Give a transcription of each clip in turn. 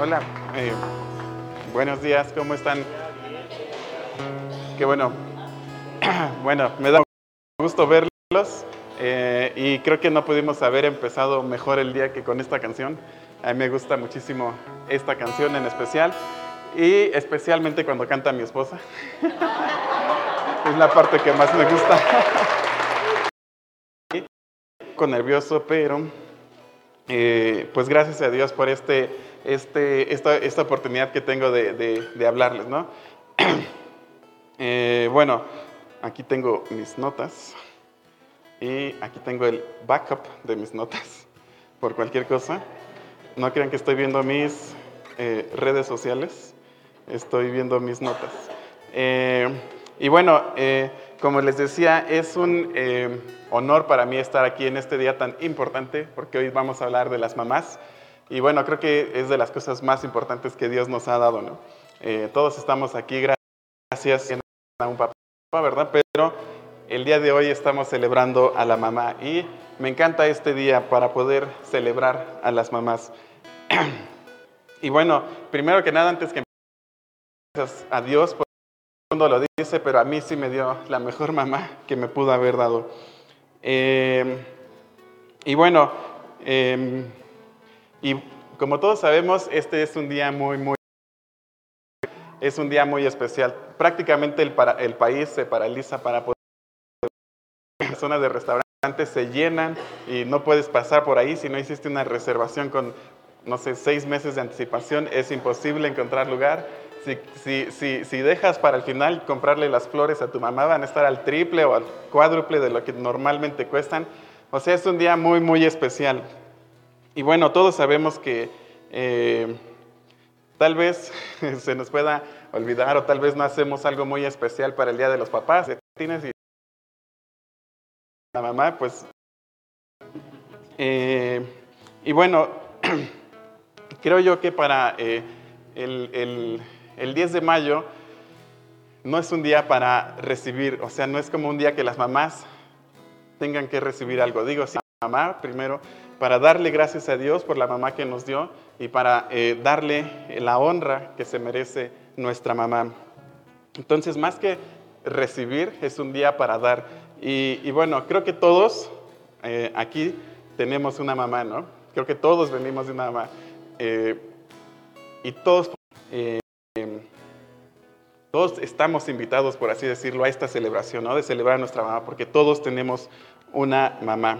Hola, eh, buenos días, ¿cómo están? Qué bueno. Bueno, me da gusto verlos eh, y creo que no pudimos haber empezado mejor el día que con esta canción. A mí me gusta muchísimo esta canción en especial y especialmente cuando canta mi esposa. es la parte que más me gusta. Con nervioso, pero eh, pues gracias a Dios por este, este, esta, esta oportunidad que tengo de, de, hablarles, ¿no? Eh, bueno, aquí tengo mis notas y aquí tengo el backup de mis notas por cualquier cosa. No crean que estoy viendo mis eh, redes sociales, estoy viendo mis notas. y bueno, como les decía, es un honor para mí estar aquí en este día tan importante, porque hoy vamos a hablar de las mamás. Y bueno, creo que es de las cosas más importantes que Dios nos ha dado, ¿no? Eh, todos estamos aquí gracias a un papá, ¿verdad? Pero el día de hoy estamos celebrando a la mamá y me encanta este día para poder celebrar a las mamás. y bueno, primero que nada, antes que gracias a Dios, por mundo lo dice, pero a mí sí me dio la mejor mamá que me pudo haber dado. Em, y bueno, em, y como todos sabemos, este es un día muy, muy, es un día muy especial. Prácticamente el, para, el país se paraliza para poder, las zonas de restaurantes se llenan y no puedes pasar por ahí si no hiciste una reservación con, no sé, seis meses de anticipación, es imposible encontrar lugar. Si, si, si, dejas para el final comprarle las flores a tu mamá, van a estar al triple o al cuádruple de lo que normalmente cuestan. O sea, es un día muy, muy especial. Y bueno, todos sabemos que eh, tal vez se nos pueda olvidar o tal vez no hacemos algo muy especial para el Día de los Papás. Tienes y la mamá, pues... Eh, y bueno, creo yo que para eh, el el 10 de mayo no es un día para recibir, o sea, no es como un día que las mamás tengan que recibir algo. Digo, sí, mamá primero, para darle gracias a Dios por la mamá que nos dio y para eh, darle la honra que se merece nuestra mamá. Entonces, más que recibir, es un día para dar. Y, bueno, creo que todos eh, aquí tenemos una mamá, ¿no? Creo que todos venimos de una mamá. Eh, y todos todos estamos invitados, por así decirlo, a esta celebración, ¿no? De celebrar a nuestra mamá, porque todos tenemos una mamá.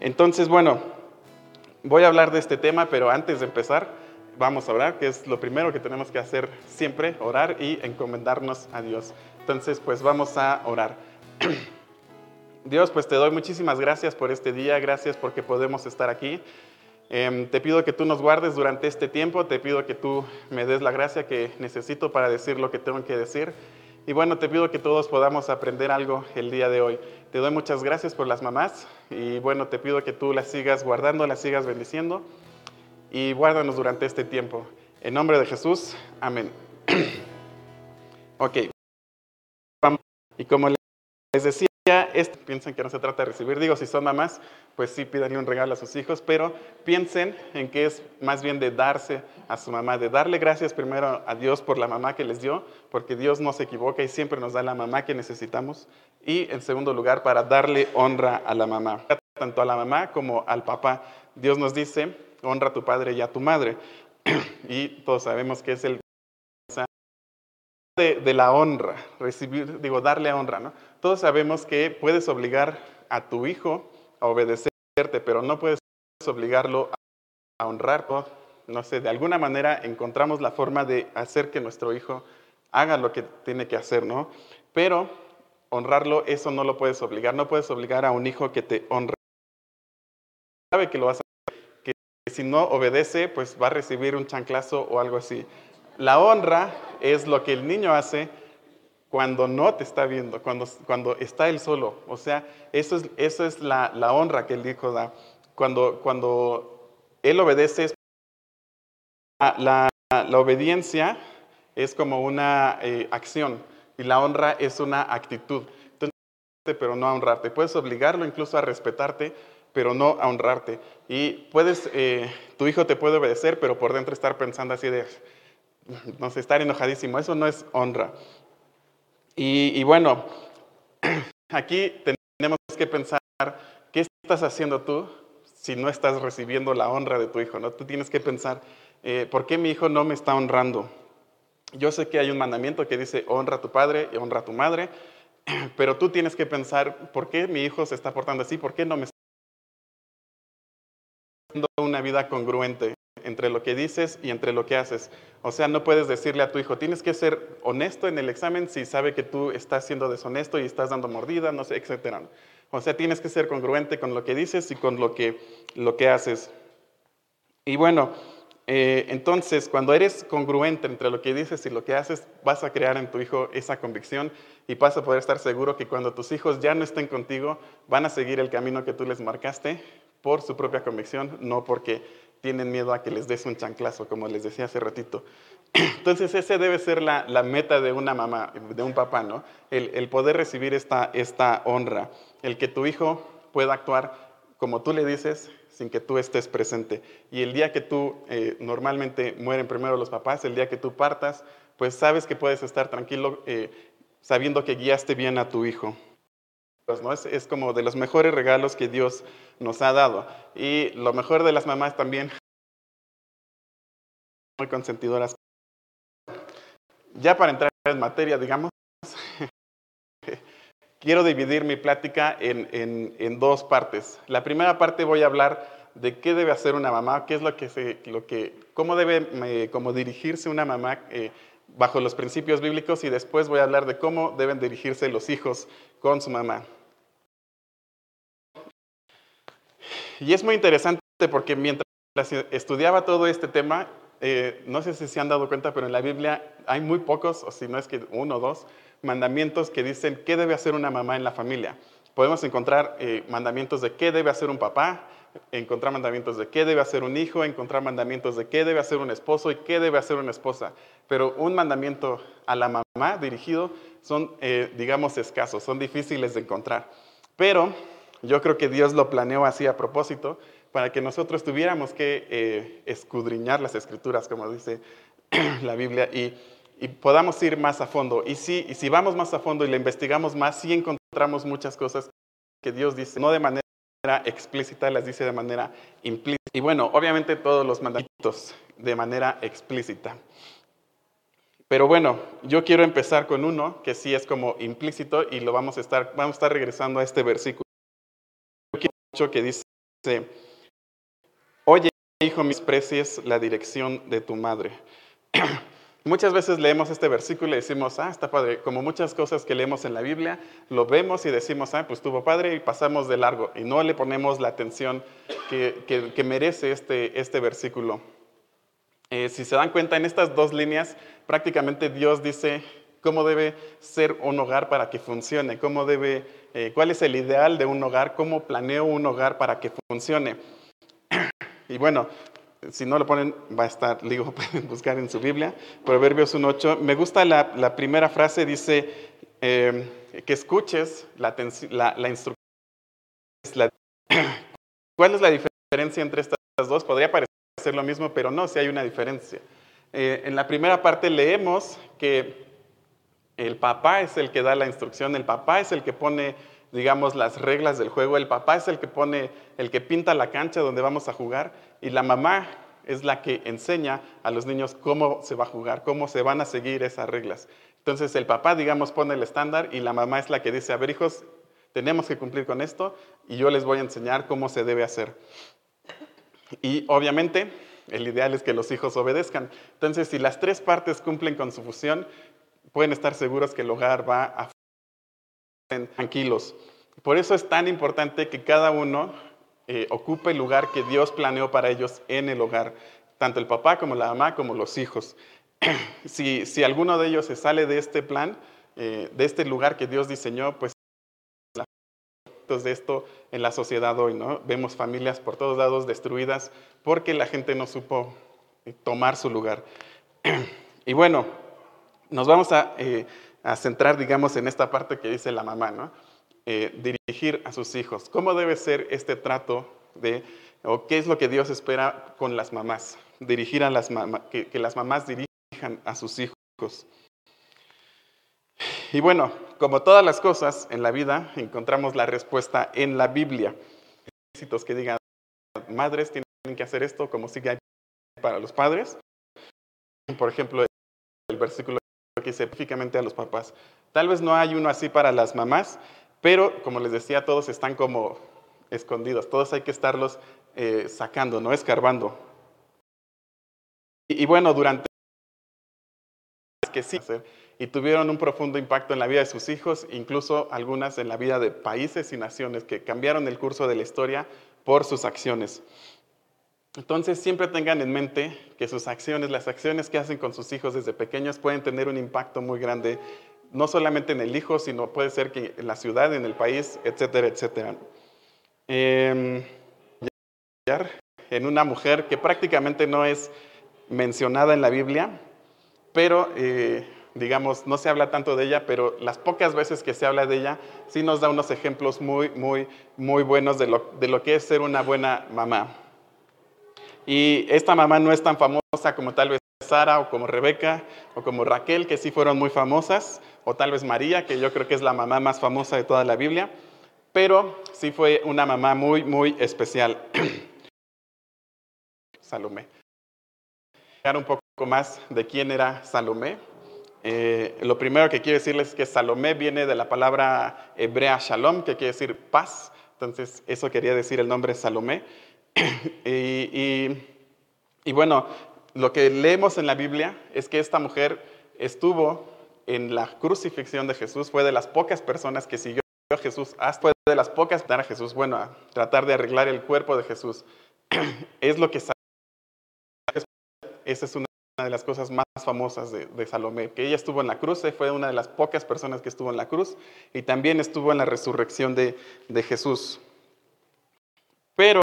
Entonces, bueno, voy a hablar de este tema, pero antes de empezar, vamos a orar, que es lo primero que tenemos que hacer siempre, orar y encomendarnos a Dios. Entonces, pues vamos a orar. Dios, pues te doy muchísimas gracias por este día, gracias porque podemos estar aquí. Em, te pido que tú nos guardes durante este tiempo, te pido que tú me des la gracia que necesito para decir lo que tengo que decir. Y bueno, te pido que todos podamos aprender algo el día de hoy. Te doy muchas gracias por las mamás y bueno, te pido que tú las sigas guardando, las sigas bendiciendo y guárdanos durante este tiempo. En nombre de Jesús, amén. ok. Y como les decía, este, piensen que no se trata de recibir. Digo, si son mamás, pues sí, pídanle un regalo a sus hijos, pero piensen en que es más bien de darse a su mamá, de darle gracias primero a Dios por la mamá que les dio, porque Dios no se equivoca y siempre nos da la mamá que necesitamos. Y en segundo lugar, para darle honra a la mamá, tanto a la mamá como al papá. Dios nos dice, honra a tu padre y a tu madre. y todos sabemos que es el de, la honra, recibir, digo, darle honra, ¿no? Todos sabemos que puedes obligar a tu hijo a obedecerte, pero no puedes obligarlo a honrar. No sé, de alguna manera encontramos la forma de hacer que nuestro hijo haga lo que tiene que hacer, ¿no? Pero honrarlo, eso no lo puedes obligar. No puedes obligar a un hijo que te honre. Sabe que lo vas a que si no obedece, pues va a recibir un chanclazo o algo así. La honra es lo que el niño hace cuando no te está viendo, cuando, cuando está él solo. O sea, eso es, eso es la, la, honra que el hijo da. Cuando, cuando él obedece, la, la, obediencia es como una eh, acción y la honra es una actitud. Entonces, pero no a honrarte. Puedes obligarlo incluso a respetarte, pero no a honrarte. Y puedes, eh, tu hijo te puede obedecer, pero por dentro estar pensando así de, no sé, estar enojadísimo. Eso no es honra. Y, bueno, aquí tenemos que pensar, ¿qué estás haciendo tú si no estás recibiendo la honra de tu hijo? ¿no? Tú tienes que pensar, eh, ¿por qué mi hijo no me está honrando? Yo sé que hay un mandamiento que dice honra a tu padre y honra a tu madre, pero tú tienes que pensar, ¿por qué mi hijo se está portando así? ¿Por qué no me está dando una vida congruente entre lo que dices y entre lo que haces? O sea, no puedes decirle a tu hijo, tienes que ser honesto en el examen si sabe que tú estás siendo deshonesto y estás dando mordida, no sé, etcétera. O sea, tienes que ser congruente con lo que dices y con lo que, lo que haces. Y bueno, eh, entonces, cuando eres congruente entre lo que dices y lo que haces, vas a crear en tu hijo esa convicción y vas a poder estar seguro que cuando tus hijos ya no estén contigo, van a seguir el camino que tú les marcaste por su propia convicción, no porque tienen miedo a que les des un chanclazo, como les decía hace ratito. Entonces, ese debe ser la, meta de una mamá, de un papá, ¿no? El, poder recibir esta, esta honra, el que tu hijo pueda actuar como tú le dices, sin que tú estés presente. Y el día que tú, eh, normalmente mueren primero los papás, el día que tú partas, pues sabes que puedes estar tranquilo eh, sabiendo que guiaste bien a tu hijo. ¿No? Es, como de los mejores regalos que Dios nos ha dado. Y lo mejor de las mamás también, muy consentidoras. Ya para entrar en materia, digamos, quiero dividir mi plática en, dos partes. La primera parte voy a hablar de qué debe hacer una mamá, qué es lo que, lo que cómo debe cómo dirigirse una mamá eh, bajo los principios bíblicos y después voy a hablar de cómo deben dirigirse los hijos con su mamá. Y es muy interesante porque mientras estudiaba todo este tema, eh, no sé si se han dado cuenta, pero en la Biblia hay muy pocos, o si no es que uno o dos, mandamientos que dicen qué debe hacer una mamá en la familia. Podemos encontrar eh, mandamientos de qué debe hacer un papá, encontrar mandamientos de qué debe hacer un hijo, encontrar mandamientos de qué debe hacer un esposo y qué debe hacer una esposa. Pero un mandamiento a la mamá dirigido son, eh, digamos, escasos, son difíciles de encontrar. Pero yo creo que Dios lo planeó así a propósito para que nosotros tuviéramos que eh, escudriñar las escrituras, como dice la Biblia, y podamos ir más a fondo. Y si, vamos más a fondo y le investigamos más, sí encontramos muchas cosas que Dios dice, no de manera explícita, las dice de manera implícita. Y bueno, obviamente todos los mandamientos de manera explícita. Pero bueno, yo quiero empezar con uno que sí es como implícito y lo vamos a estar, vamos a estar regresando a este versículo. Que dice, oye hijo, mis precies la dirección de tu madre. Muchas veces leemos este versículo y decimos, ah, está padre. Como muchas cosas que leemos en la Biblia, lo vemos y decimos, ah, pues estuvo padre y pasamos de largo. Y no le ponemos la atención que, merece este, este versículo. Eh, si se dan cuenta, en estas dos líneas, prácticamente Dios dice cómo debe ser un hogar para que funcione, cómo debe, eh, cuál es el ideal de un hogar, cómo planeo un hogar para que funcione. Y bueno, si no lo ponen, va a estar, digo, pueden buscar en su Biblia, Proverbios 1.8. Me gusta la, primera frase, dice em, que escuches la, instrucción. ¿Cuál es la diferencia entre estas dos? Podría parecer lo mismo, pero no, sí hay una diferencia. Eh, en la primera parte leemos que el papá es el que da la instrucción, el papá es el que pone, digamos, las reglas del juego, el papá es el que pone, el que pinta la cancha donde vamos a jugar y la mamá es la que enseña a los niños cómo se va a jugar, cómo se van a seguir esas reglas. Entonces el papá, digamos, pone el estándar y la mamá es la que dice, a ver hijos, tenemos que cumplir con esto y yo les voy a enseñar cómo se debe hacer. Y obviamente el ideal es que los hijos obedezcan. Entonces si las tres partes cumplen con su función, pueden estar seguros que el hogar va a tranquilos. Por eso es tan importante que cada uno eh, ocupe el lugar que Dios planeó para ellos en el hogar, tanto el papá como la mamá como los hijos. si, si alguno de ellos se sale de este plan, eh, de este lugar que Dios diseñó, pues de esto en la sociedad hoy, ¿no? Vemos familias por todos lados destruidas porque la gente no supo eh, tomar su lugar. y bueno, nos vamos a, a, centrar, digamos, en esta parte que dice la mamá, ¿no? eh, dirigir a sus hijos. ¿Cómo debe ser este trato de, o qué es lo que Dios espera con las mamás? Dirigir a las mamás, que, las mamás dirijan a sus hijos. Y bueno, como todas las cosas en la vida, encontramos la respuesta en la Biblia. que digan, madres tienen que hacer esto como sigue para los padres. Por ejemplo, el versículo que específicamente a los papás. Tal vez no hay uno así para las mamás, pero como les decía, todos están como escondidos. Todos hay que estarlos eh, sacando, no escarbando. Y, y bueno, durante que sí y tuvieron un profundo impacto en la vida de sus hijos, incluso algunas en la vida de países y naciones que cambiaron el curso de la historia por sus acciones. Entonces siempre tengan en mente que sus acciones, las acciones que hacen con sus hijos desde pequeños pueden tener un impacto muy grande, no solamente en el hijo, sino puede ser que en la ciudad, en el país, etcétera, etcétera. Eh, en una mujer que prácticamente no es mencionada en la Biblia, pero eh, digamos, no se habla tanto de ella, pero las pocas veces que se habla de ella, sí nos da unos ejemplos muy, muy, muy buenos de lo, de lo que es ser una buena mamá. Y esta mamá no es tan famosa como tal vez Sara o como Rebeca o como Raquel, que sí fueron muy famosas, o tal vez María, que yo creo que es la mamá más famosa de toda la Biblia, pero sí fue una mamá muy, muy especial. Salomé. Un poco más de quién era Salomé. Eh, lo primero que quiero decirles es que Salomé viene de la palabra hebrea shalom, que quiere decir paz. Entonces, eso quería decir el nombre Salomé. y, bueno, lo que leemos en la Biblia es que esta mujer estuvo en la crucifixión de Jesús, fue de las pocas personas que siguió a Jesús, fue de las pocas que a Jesús, bueno, a tratar de arreglar el cuerpo de Jesús. es lo que esa es una de las cosas más famosas de, Salomé, que ella estuvo en la cruz, fue una de las pocas personas que estuvo en la cruz y también estuvo en la resurrección de, Jesús. Pero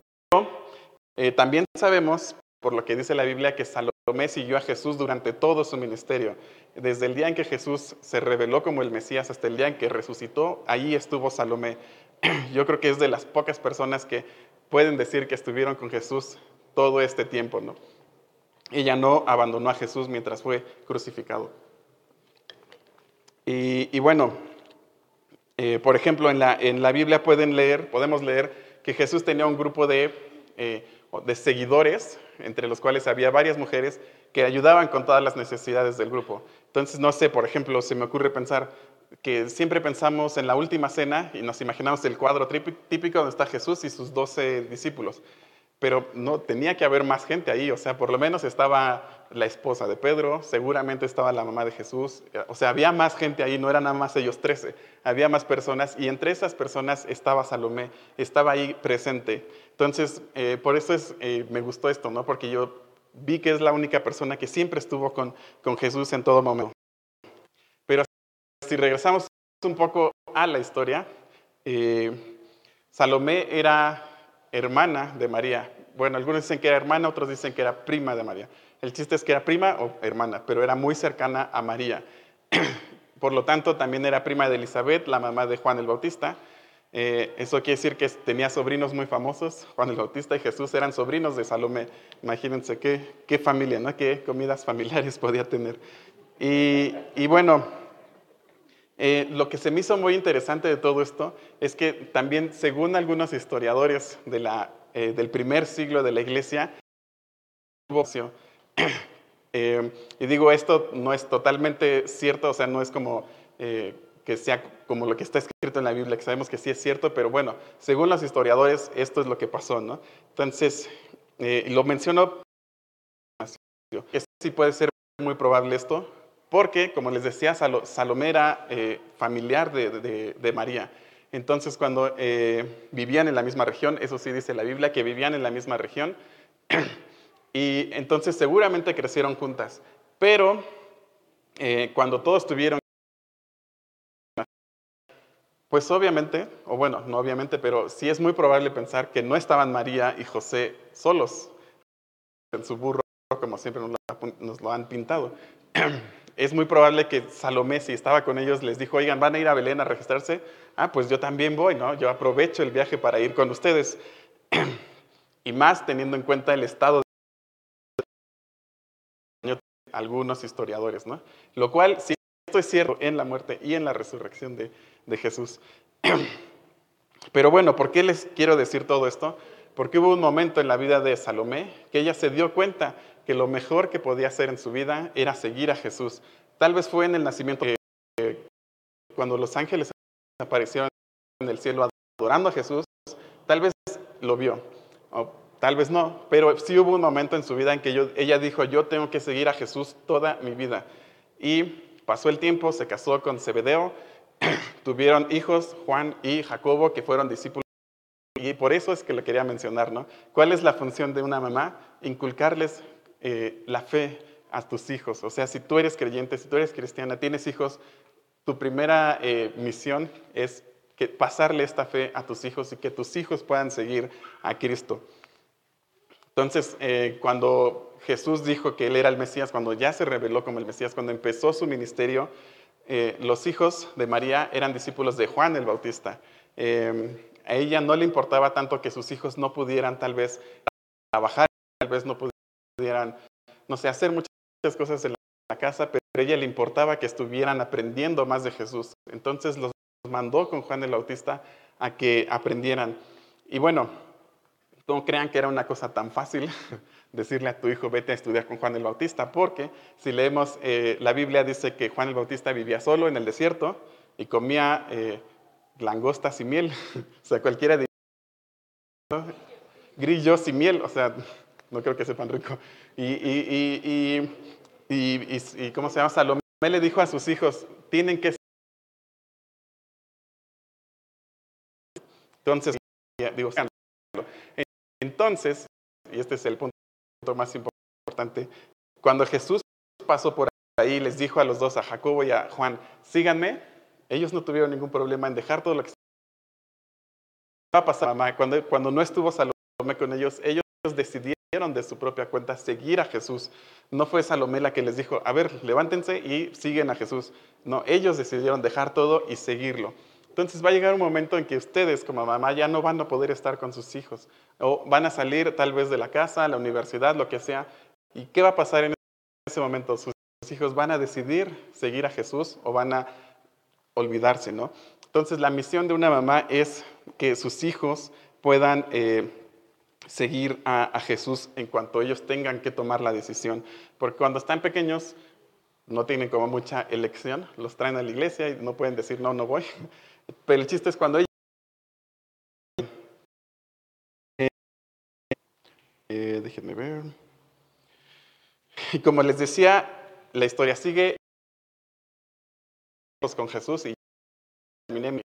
eh, también sabemos, por lo que dice la Biblia, que Salomé siguió a Jesús durante todo su ministerio. Desde el día en que Jesús se reveló como el Mesías hasta el día en que resucitó, ahí estuvo Salomé. Yo creo que es de las pocas personas que pueden decir que estuvieron con Jesús todo este tiempo, ¿no? ella no abandonó a Jesús mientras fue crucificado. Y, bueno, eh, por ejemplo, en la, en la, Biblia pueden leer, podemos leer que Jesús tenía un grupo de, eh, de seguidores, entre los cuales había varias mujeres que ayudaban con todas las necesidades del grupo. Entonces, no sé, por ejemplo, se me ocurre pensar que siempre pensamos en la última cena y nos imaginamos el cuadro típico donde está Jesús y sus doce discípulos pero no tenía que haber más gente ahí, o sea, por lo menos estaba la esposa de Pedro, seguramente estaba la mamá de Jesús, o sea, había más gente ahí, no eran nada más ellos trece, había más personas y entre esas personas estaba Salomé, estaba ahí presente. Entonces, eh, por eso es, eh, me gustó esto, ¿no? Porque yo vi que es la única persona que siempre estuvo con, con Jesús en todo momento. Pero si regresamos un poco a la historia, eh, Salomé era hermana de María. Bueno, algunos dicen que era hermana, otros dicen que era prima de María. El chiste es que era prima o hermana, pero era muy cercana a María. Por lo tanto, también era prima de Elizabeth, la mamá de Juan el Bautista. Eh, eso quiere decir que tenía sobrinos muy famosos. Juan el Bautista y Jesús eran sobrinos de Salomé. Imagínense qué, qué familia, ¿no? Qué comidas familiares podía tener. Y, y bueno, eh, lo que se me hizo muy interesante de todo esto es que también, según algunos historiadores eh, del primer siglo de la iglesia, y digo, esto no es totalmente cierto, o sea, no es como que sea como lo que está escrito en la Biblia, que sabemos que sí es cierto, pero bueno, según los historiadores, esto es lo que pasó, ¿no? Entonces, lo menciono, sí puede ser muy probable esto, porque, como les decía, Salomé era eh, familiar de, María. Entonces, cuando eh, vivían en la misma región, eso sí dice la Biblia, que vivían en la misma región, y entonces seguramente crecieron juntas. Pero eh, cuando todos tuvieron, pues obviamente, o bueno, no obviamente, pero sí es muy probable pensar que no estaban María y José solos en su burro, como siempre nos lo han pintado. es muy probable que Salomé, si estaba con ellos, les dijo, oigan, van a ir a Belén a registrarse, ah, pues yo también voy, ¿no? Yo aprovecho el viaje para ir con ustedes. y más teniendo en cuenta el estado de algunos historiadores, ¿no? Lo cual, si esto es cierto en la muerte y en la resurrección de, Jesús. Pero bueno, ¿por qué les quiero decir todo esto? Porque hubo un momento en la vida de Salomé que ella se dio cuenta que lo mejor que podía hacer en su vida era seguir a Jesús. Tal vez fue en el nacimiento cuando los ángeles aparecieron en el cielo adorando a Jesús, tal vez lo vio, o tal vez no, pero sí hubo un momento en su vida en que ella dijo, yo tengo que seguir a Jesús toda mi vida. Y pasó el tiempo, se casó con Zebedeo, tuvieron hijos, Juan y Jacobo, que fueron discípulos. Y por eso es que lo quería mencionar, ¿no? ¿Cuál es la función de una mamá? Inculcarles eh, la fe a tus hijos. O sea, si tú eres creyente, si tú eres cristiana, tienes hijos, tu primera eh, misión es que pasarle esta fe a tus hijos y que tus hijos puedan seguir a Cristo. Entonces, eh, cuando Jesús dijo que Él era el Mesías, cuando ya se reveló como el Mesías, cuando empezó su ministerio, los hijos de María eran discípulos de Juan el Bautista. a ella no le importaba tanto que sus hijos no pudieran tal vez trabajar, tal vez no pudieran, no sé, hacer muchas cosas en la casa, pero a ella le importaba que estuvieran aprendiendo más de Jesús. Entonces los mandó con Juan el Bautista a que aprendieran. Y bueno, no crean que era una cosa tan fácil decirle a tu hijo, vete a estudiar con Juan el Bautista, porque si leemos, eh, la Biblia dice que Juan el Bautista vivía solo en el desierto y comía eh, langostas y miel. o sea, cualquiera de grillos y miel, o sea, no creo que sepan rico. Y, y, y, y, ¿cómo se llama? Salomé le dijo a sus hijos, tienen que... Entonces, digo, entonces, y este es el punto más importante, cuando Jesús pasó por ahí, les dijo a los dos, a Jacobo y a Juan, síganme, ellos no tuvieron ningún problema en dejar todo lo que va a pasar, mamá. Cuando, cuando no estuvo Salomé con ellos, ellos decidieron de su propia cuenta seguir a Jesús. No fue Salomé la que les dijo, a ver, levántense y siguen a Jesús. No, ellos decidieron dejar todo y seguirlo. Entonces va a llegar un momento en que ustedes como mamá ya no van a poder estar con sus hijos o van a salir tal vez de la casa, la universidad, lo que sea. ¿Y qué va a pasar en ese momento? Sus hijos van a decidir seguir a Jesús o van a olvidarse, ¿no? Entonces la misión de una mamá es que sus hijos puedan... Eh, seguir a, Jesús en cuanto ellos tengan que tomar la decisión. Porque cuando están pequeños no tienen como mucha elección, los traen a la iglesia y no pueden decir no, no voy. Pero el chiste es cuando ellos... Eh, déjenme ver. Y como les decía, la historia sigue con Jesús y terminé mi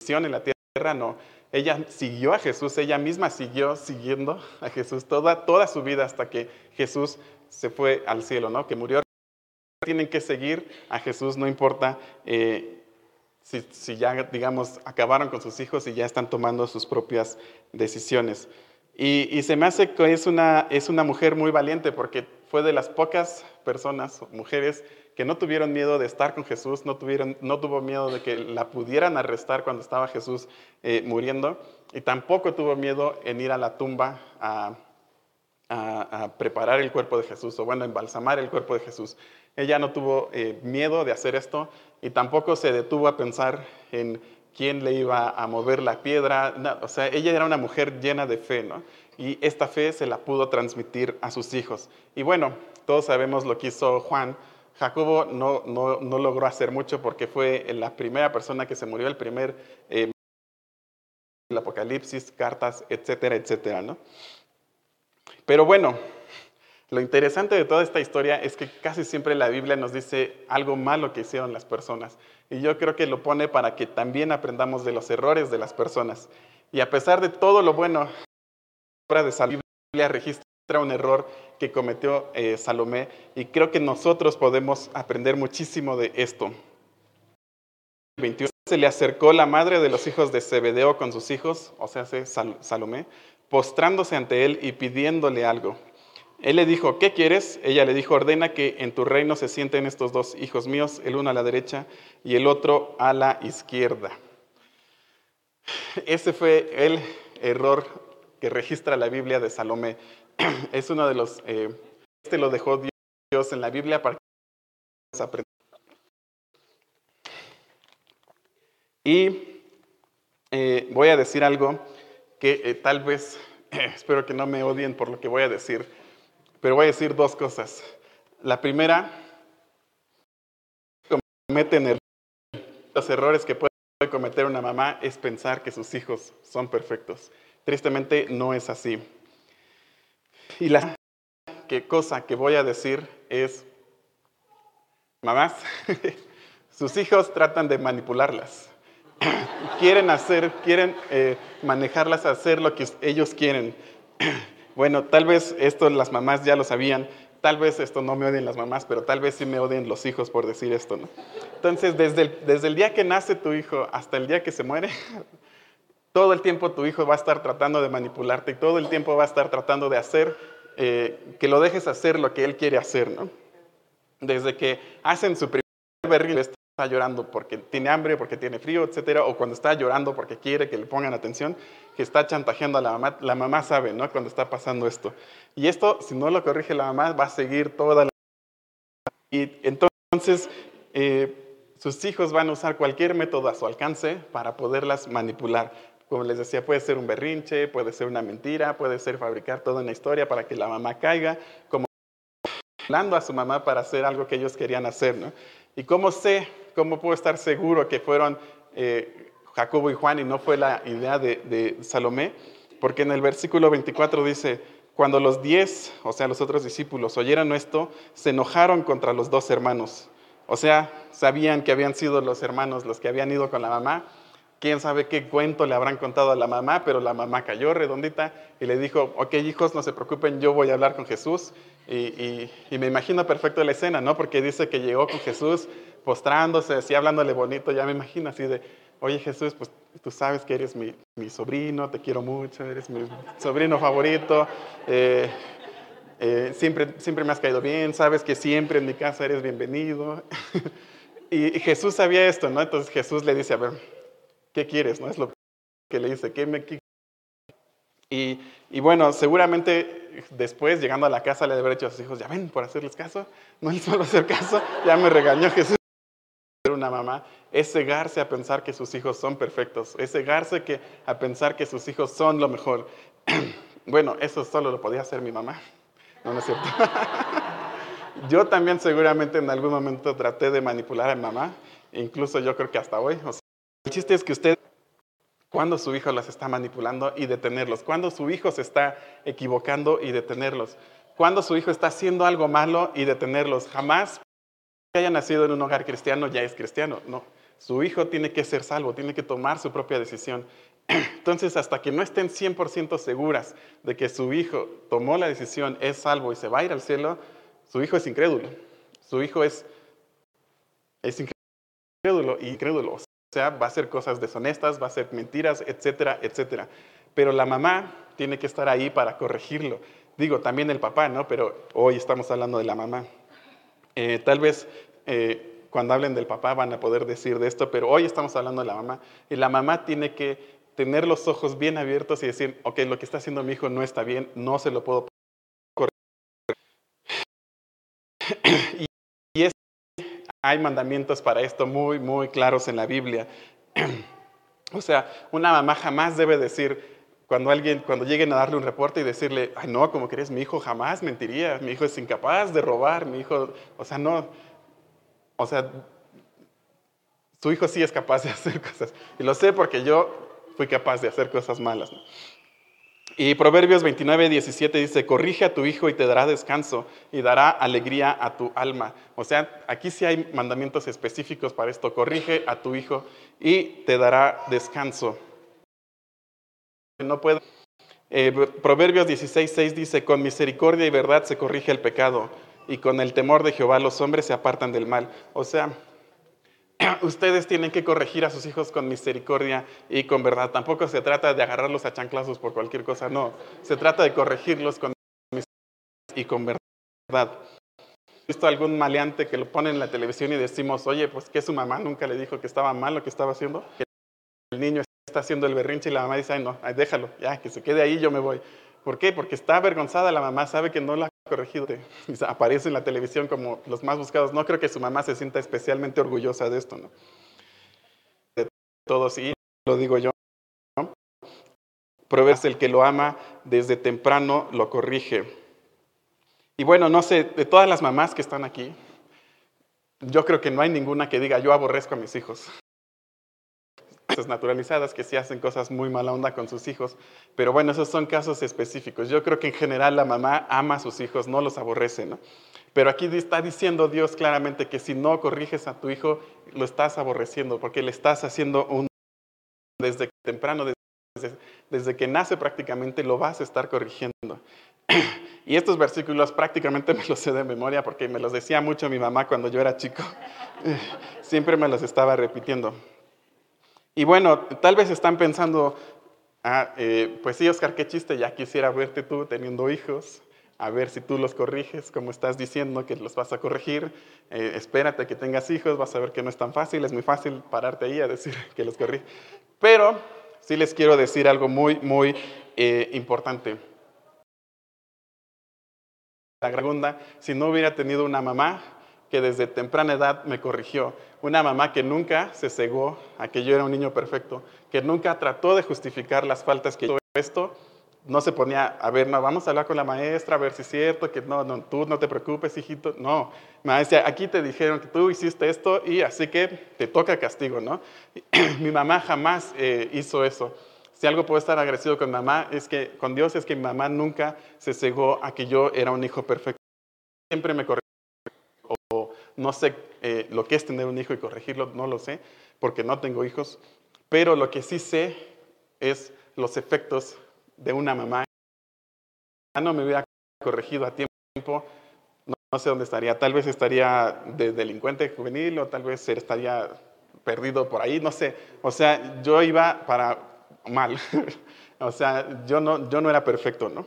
misión en la tierra, no ella siguió a Jesús, ella misma siguió siguiendo a Jesús toda, toda su vida hasta que Jesús se fue al cielo, ¿no? Que murió. Tienen que seguir a Jesús, no importa eh, si, ya, digamos, acabaron con sus hijos y ya están tomando sus propias decisiones. Y, se me hace que es una, es una mujer muy valiente porque fue de las pocas personas, mujeres, que no tuvieron miedo de estar con Jesús, no, tuvieron, no tuvo miedo de que la pudieran arrestar cuando estaba Jesús eh, muriendo, y tampoco tuvo miedo en ir a la tumba a, preparar el cuerpo de Jesús, o bueno, embalsamar el cuerpo de Jesús. Ella no tuvo eh, miedo de hacer esto y tampoco se detuvo a pensar en quién le iba a mover la piedra. o sea, ella era una mujer llena de fe, ¿no? Y esta fe se la pudo transmitir a sus hijos. Y bueno, todos sabemos lo que hizo Juan Jacobo no, no, logró hacer mucho porque fue la primera persona que se murió, el primer eh, el Apocalipsis, cartas, etcétera, etcétera, ¿no? Pero bueno, lo interesante de toda esta historia es que casi siempre la Biblia nos dice algo malo que hicieron las personas. Y yo creo que lo pone para que también aprendamos de los errores de las personas. Y a pesar de todo lo bueno, la de Biblia registra un error que cometió eh, Salomé y creo que nosotros podemos aprender muchísimo de esto. 21 se le acercó la madre de los hijos de Zebedeo con sus hijos, o sea, Salomé, postrándose ante él y pidiéndole algo. Él le dijo, ¿qué quieres? Ella le dijo, ordena que en tu reino se sienten estos dos hijos míos, el uno a la derecha y el otro a la izquierda. Ese fue el error que registra la Biblia de Salomé. Es uno de los, eh, este lo dejó Dios en la Biblia para que aprendamos. Y eh, voy a decir algo que eh, tal vez, espero que no me odien por lo que voy a decir, pero voy a decir dos cosas. La primera, cometen los errores que puede cometer una mamá es pensar que sus hijos son perfectos. Tristemente no es así. Y la cosa que voy a decir es, mamás, sus hijos tratan de manipularlas. quieren hacer, quieren eh, manejarlas hacer lo que ellos quieren. bueno, tal vez esto las mamás ya lo sabían, tal vez esto no me odien las mamás, pero tal vez sí me odien los hijos por decir esto, ¿no? Entonces, desde el, desde el día que nace tu hijo hasta el día que se muere, todo el tiempo tu hijo va a estar tratando de manipularte y todo el tiempo va a estar tratando de hacer eh, que lo dejes hacer lo que él quiere hacer, ¿no? Desde que hacen su primer berrinche, está llorando porque tiene hambre, porque tiene frío, etcétera, o cuando está llorando porque quiere que le pongan atención, que está chantajeando a la mamá, la mamá sabe, ¿no? Cuando está pasando esto. Y esto, si no lo corrige la mamá, va a seguir toda la... Y entonces, eh, sus hijos van a usar cualquier método a su alcance para poderlas manipular. Como les decía, puede ser un berrinche, puede ser una mentira, puede ser fabricar toda una historia para que la mamá caiga, como hablando a su mamá para hacer algo que ellos querían hacer, ¿no? ¿Y cómo sé ¿cómo puedo estar seguro que fueron eh, Jacobo y Juan y no fue la idea de, Salomé? Porque en el versículo 24 dice, cuando los diez, o sea, los otros discípulos, oyeron esto, se enojaron contra los dos hermanos. O sea, sabían que habían sido los hermanos los que habían ido con la mamá. Quién sabe qué cuento le habrán contado a la mamá, pero la mamá cayó redondita y le dijo, ok hijos, no se preocupen, yo voy a hablar con Jesús. Y, y me imagino perfecto la escena, ¿no? Porque dice que llegó con Jesús postrándose, así hablándole bonito, ya me imagino así de, oye Jesús, pues tú sabes que eres mi, mi sobrino, te quiero mucho, eres mi sobrino favorito, eh, eh, siempre, siempre me has caído bien, sabes que siempre en mi casa eres bienvenido. y, Jesús sabía esto, ¿no? Entonces Jesús le dice, a ver, ¿qué quieres? ¿No? Es lo que le dice, ¿qué me y, y, bueno, seguramente después, llegando a la casa, le haber dicho a sus hijos, ya ven, por hacerles caso, no les suelo hacer caso, ya me regañó Jesús una mamá es cegarse a pensar que sus hijos son perfectos, es cegarse que, a pensar que sus hijos son lo mejor. bueno, eso solo lo podía hacer mi mamá. No, no es cierto. yo también seguramente en algún momento traté de manipular a mi mamá, incluso yo creo que hasta hoy. El chiste es que usted, cuando su hijo las está manipulando y detenerlos, cuando su hijo se está equivocando y detenerlos, cuando su hijo está haciendo algo malo y detenerlos, jamás que haya nacido en un hogar cristiano ya es cristiano. No, su hijo tiene que ser salvo, tiene que tomar su propia decisión. Entonces, hasta que no estén 100% seguras de que su hijo tomó la decisión, es salvo y se va a ir al cielo, su hijo es incrédulo. Su hijo es, es incrédulo y incrédulo. O sea, va a hacer cosas deshonestas, va a hacer mentiras, etcétera, etcétera. Pero la mamá tiene que estar ahí para corregirlo. Digo, también el papá, ¿no? Pero hoy estamos hablando de la mamá. Eh, tal vez eh, cuando hablen del papá van a poder decir de esto, pero hoy estamos hablando de la mamá. Y la mamá tiene que tener los ojos bien abiertos y decir, ok, lo que está haciendo mi hijo no está bien, no se lo puedo corregir. Hay mandamientos para esto muy, muy claros en la Biblia. o sea, una mamá jamás debe decir, cuando alguien, cuando lleguen a darle un reporte y decirle, ay no, como crees, mi hijo jamás mentiría, mi hijo es incapaz de robar, mi hijo, o sea, no, o sea, su hijo sí es capaz de hacer cosas. Y lo sé porque yo fui capaz de hacer cosas malas. Y Proverbios 29, 17 dice, corrige a tu hijo y te dará descanso y dará alegría a tu alma. O sea, aquí sí hay mandamientos específicos para esto. Corrige a tu hijo y te dará descanso no puedo. Eh, Proverbios 16, 6 dice, con misericordia y verdad se corrige el pecado, y con el temor de Jehová los hombres se apartan del mal. O sea, ustedes tienen que corregir a sus hijos con misericordia y con verdad. Tampoco se trata de agarrarlos a chanclazos por cualquier cosa, no. Se trata de corregirlos con misericordia y con verdad. ¿He visto algún maleante que lo pone en la televisión y decimos, oye, pues que su mamá nunca le dijo que estaba mal lo que estaba haciendo? Que el niño está haciendo el berrinche y la mamá dice, ay no, déjalo, ya, que se quede ahí, yo me voy. ¿Por qué? Porque está avergonzada la mamá, sabe que no la corregido. Aparece en la televisión como los más buscados. No creo que su mamá se sienta especialmente orgullosa de esto, ¿no? De todos, y lo digo yo. ¿no? El que lo ama desde temprano lo corrige. Y bueno, no sé, de todas las mamás que están aquí, yo creo que no hay ninguna que diga yo aborrezco a mis hijos. Naturalizadas que sí hacen cosas muy mala onda con sus hijos, pero bueno, esos son casos específicos. Yo creo que en general la mamá ama a sus hijos, no los aborrece, ¿no? Pero aquí está diciendo Dios claramente que si no corriges a tu hijo, lo estás aborreciendo, porque le estás haciendo un desde temprano, desde, desde que nace prácticamente, lo vas a estar corrigiendo. Y estos versículos prácticamente me los sé de memoria porque me los decía mucho mi mamá cuando yo era chico. Siempre me los estaba repitiendo. Y bueno, tal vez están pensando, ah, eh, pues sí, Oscar, qué chiste, ya quisiera verte tú teniendo hijos, a ver si tú los corriges, como estás diciendo que los vas a corregir. Eh, espérate que tengas hijos, vas a ver que no es tan fácil, es muy fácil pararte ahí a decir que los corriges. Pero sí les quiero decir algo muy, muy eh, importante la segunda, si no hubiera tenido una mamá que desde temprana edad me corrigió, una mamá que nunca se cegó a que yo era un niño perfecto, que nunca trató de justificar las faltas que yo esto, no se ponía, a ver, no, vamos a hablar con la maestra, a ver si es cierto, que no, no, tú no te preocupes, hijito, no, maestra, aquí te dijeron que tú hiciste esto y así que te toca castigo, ¿no? Mi mamá jamás eh, hizo eso. Si algo puedo estar agradecido con mamá, es que con Dios es que mi mamá nunca se cegó a que yo era un hijo perfecto. Siempre me corrigió. No sé eh, lo que es tener un hijo y corregirlo, no lo sé, porque no tengo hijos. Pero lo que sí sé es los efectos de una mamá. No me hubiera corregido a tiempo, no, sé dónde estaría. Tal vez estaría de delincuente juvenil o tal vez estaría perdido por ahí, no sé. O sea, yo iba para mal. o sea, yo no, yo no era perfecto, ¿no?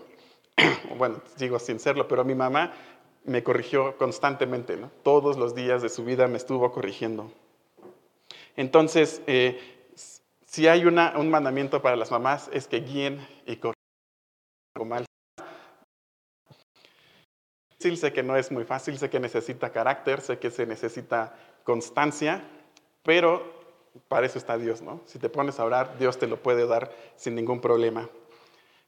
bueno, sigo sin serlo, pero mi mamá me corrigió constantemente, ¿no? Todos los días de su vida me estuvo corrigiendo. Entonces, eh, si hay una, un mandamiento para las mamás es que guíen y corrijan mal. Sé que no es muy fácil, sé que necesita carácter, sé que se necesita constancia, pero para eso está Dios, ¿no? Si te pones a orar, Dios te lo puede dar sin ningún problema.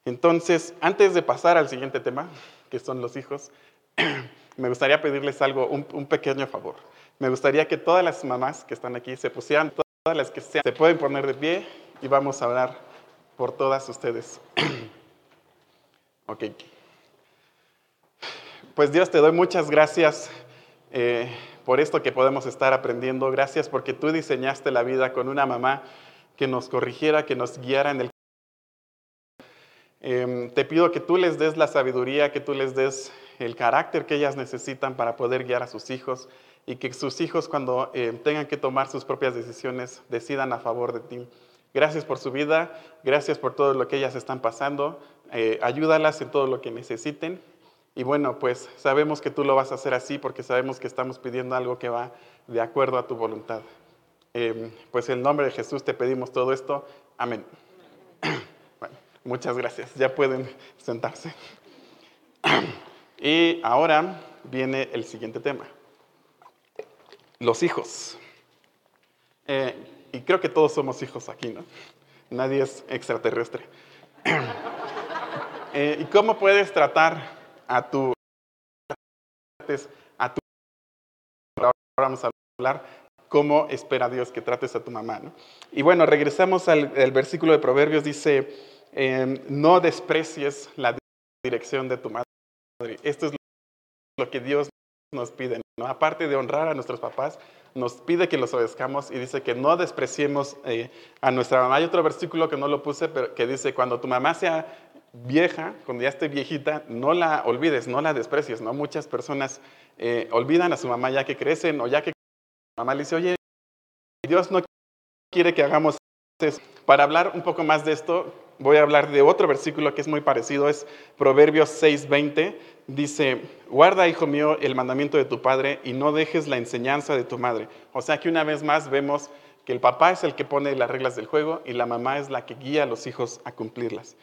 Entonces, antes de pasar al siguiente tema, que son los hijos, me gustaría pedirles algo, un, pequeño favor. Me gustaría que todas las mamás que están aquí se pusieran, todas las que sean, se pueden poner de pie y vamos a orar por todas ustedes. ok. Pues Dios, te doy muchas gracias. Eh, por esto que podemos estar aprendiendo. Gracias porque tú diseñaste la vida con una mamá que nos corrigiera, que nos guiara en el... Eh, te pido que tú les des la sabiduría, que tú les des el carácter que ellas necesitan para poder guiar a sus hijos y que sus hijos cuando em, tengan que tomar sus propias decisiones decidan a favor de ti. Gracias por su vida, gracias por todo lo que ellas están pasando. Eh, ayúdalas en todo lo que necesiten y bueno, pues sabemos que tú lo vas a hacer así porque sabemos que estamos pidiendo algo que va de acuerdo a tu voluntad. Em, pues en nombre de Jesús te pedimos todo esto. Amén. Bueno, muchas gracias. Ya pueden sentarse. Y ahora viene el siguiente tema. Los hijos. Eh, y creo que todos somos hijos aquí, ¿no? Nadie es extraterrestre. Eh, ¿Y cómo puedes tratar a tu, a tu ahora vamos a hablar cómo espera Dios que trates a tu mamá. Y bueno, regresamos al, versículo de Proverbios, dice, em, no desprecies la dirección de tu madre. Esto es lo que Dios nos pide. ¿no? Aparte de honrar a nuestros papás, nos pide que los obedezcamos y dice que no despreciemos eh, a nuestra mamá. Hay otro versículo que no lo puse, pero que dice, cuando tu mamá sea vieja, cuando ya esté viejita, no la olvides, no la desprecies, ¿no? Muchas personas eh, olvidan a su mamá ya que crecen o ya que mamá le dice, oye, Dios no quiere que hagamos eso. Para hablar un poco más de esto, voy a hablar de otro versículo que es muy parecido, es Proverbios 6:20. Dice, guarda, hijo mío, el mandamiento de tu padre y no dejes la enseñanza de tu madre. O sea que una vez más vemos que el papá es el que pone las reglas del juego y la mamá es la que guía a los hijos a cumplirlas.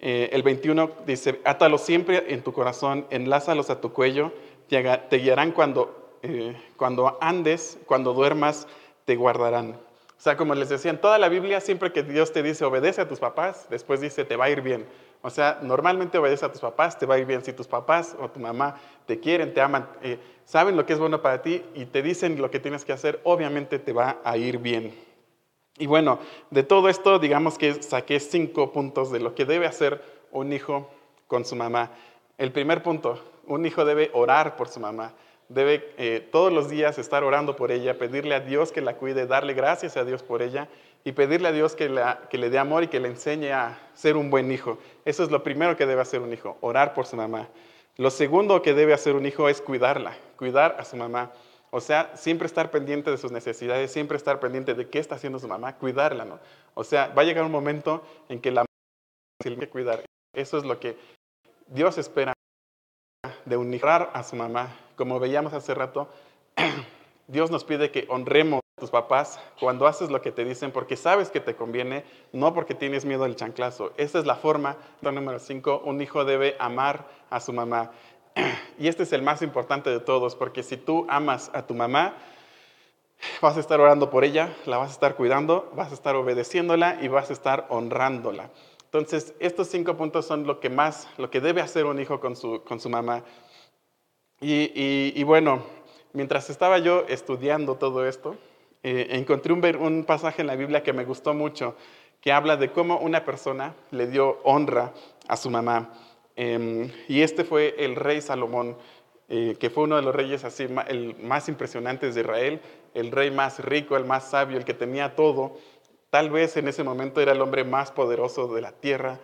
Eh, el 21 dice, átalos siempre en tu corazón, enlázalos a tu cuello, te, guiarán cuando, eh, cuando andes, cuando duermas, te guardarán. O sea, como les decía, en toda la Biblia, siempre que Dios te dice obedece a tus papás, después dice te va a ir bien. O sea, normalmente obedece a tus papás, te va a ir bien. Si tus papás o tu mamá te quieren, te aman, eh, saben lo que es bueno para ti y te dicen lo que tienes que hacer, obviamente te va a ir bien. Y bueno, de todo esto, digamos que saqué cinco puntos de lo que debe hacer un hijo con su mamá. El primer punto, un hijo debe orar por su mamá. Debe eh, todos los días estar orando por ella, pedirle a Dios que la cuide, darle gracias a Dios por ella y pedirle a Dios que, le dé amor y que le enseñe a ser un buen hijo. Eso es lo primero que debe hacer un hijo, orar por su mamá. Lo segundo que debe hacer un hijo es cuidarla, cuidar a su mamá. O sea, siempre estar pendiente de sus necesidades, siempre estar pendiente de qué está haciendo su mamá, cuidarla, ¿no? O sea, va a llegar un momento en que la mamá tiene que cuidar. Eso es lo que Dios espera de honrar a su mamá. Como veíamos hace rato, Dios nos pide que honremos a tus papás cuando haces lo que te dicen porque sabes que te conviene, no porque tienes miedo al chanclazo. Esa es la forma. Número cinco, un hijo debe amar a su mamá. Y este es el más importante de todos, porque si tú amas a tu mamá, vas a estar orando por ella, la vas a estar cuidando, vas a estar obedeciéndola y vas a estar honrándola. Entonces, estos cinco puntos son lo que más, lo que debe hacer un hijo con su, con su mamá. Y, bueno, mientras estaba yo estudiando todo esto, eh, encontré un, un pasaje en la Biblia que me gustó mucho, que habla de cómo una persona le dio honra a su mamá. Em, y este fue el rey Salomón, eh, que fue uno de los reyes así, el más impresionantes de Israel, el rey más rico, el más sabio, el que tenía todo. Tal vez en ese momento era el hombre más poderoso de la tierra.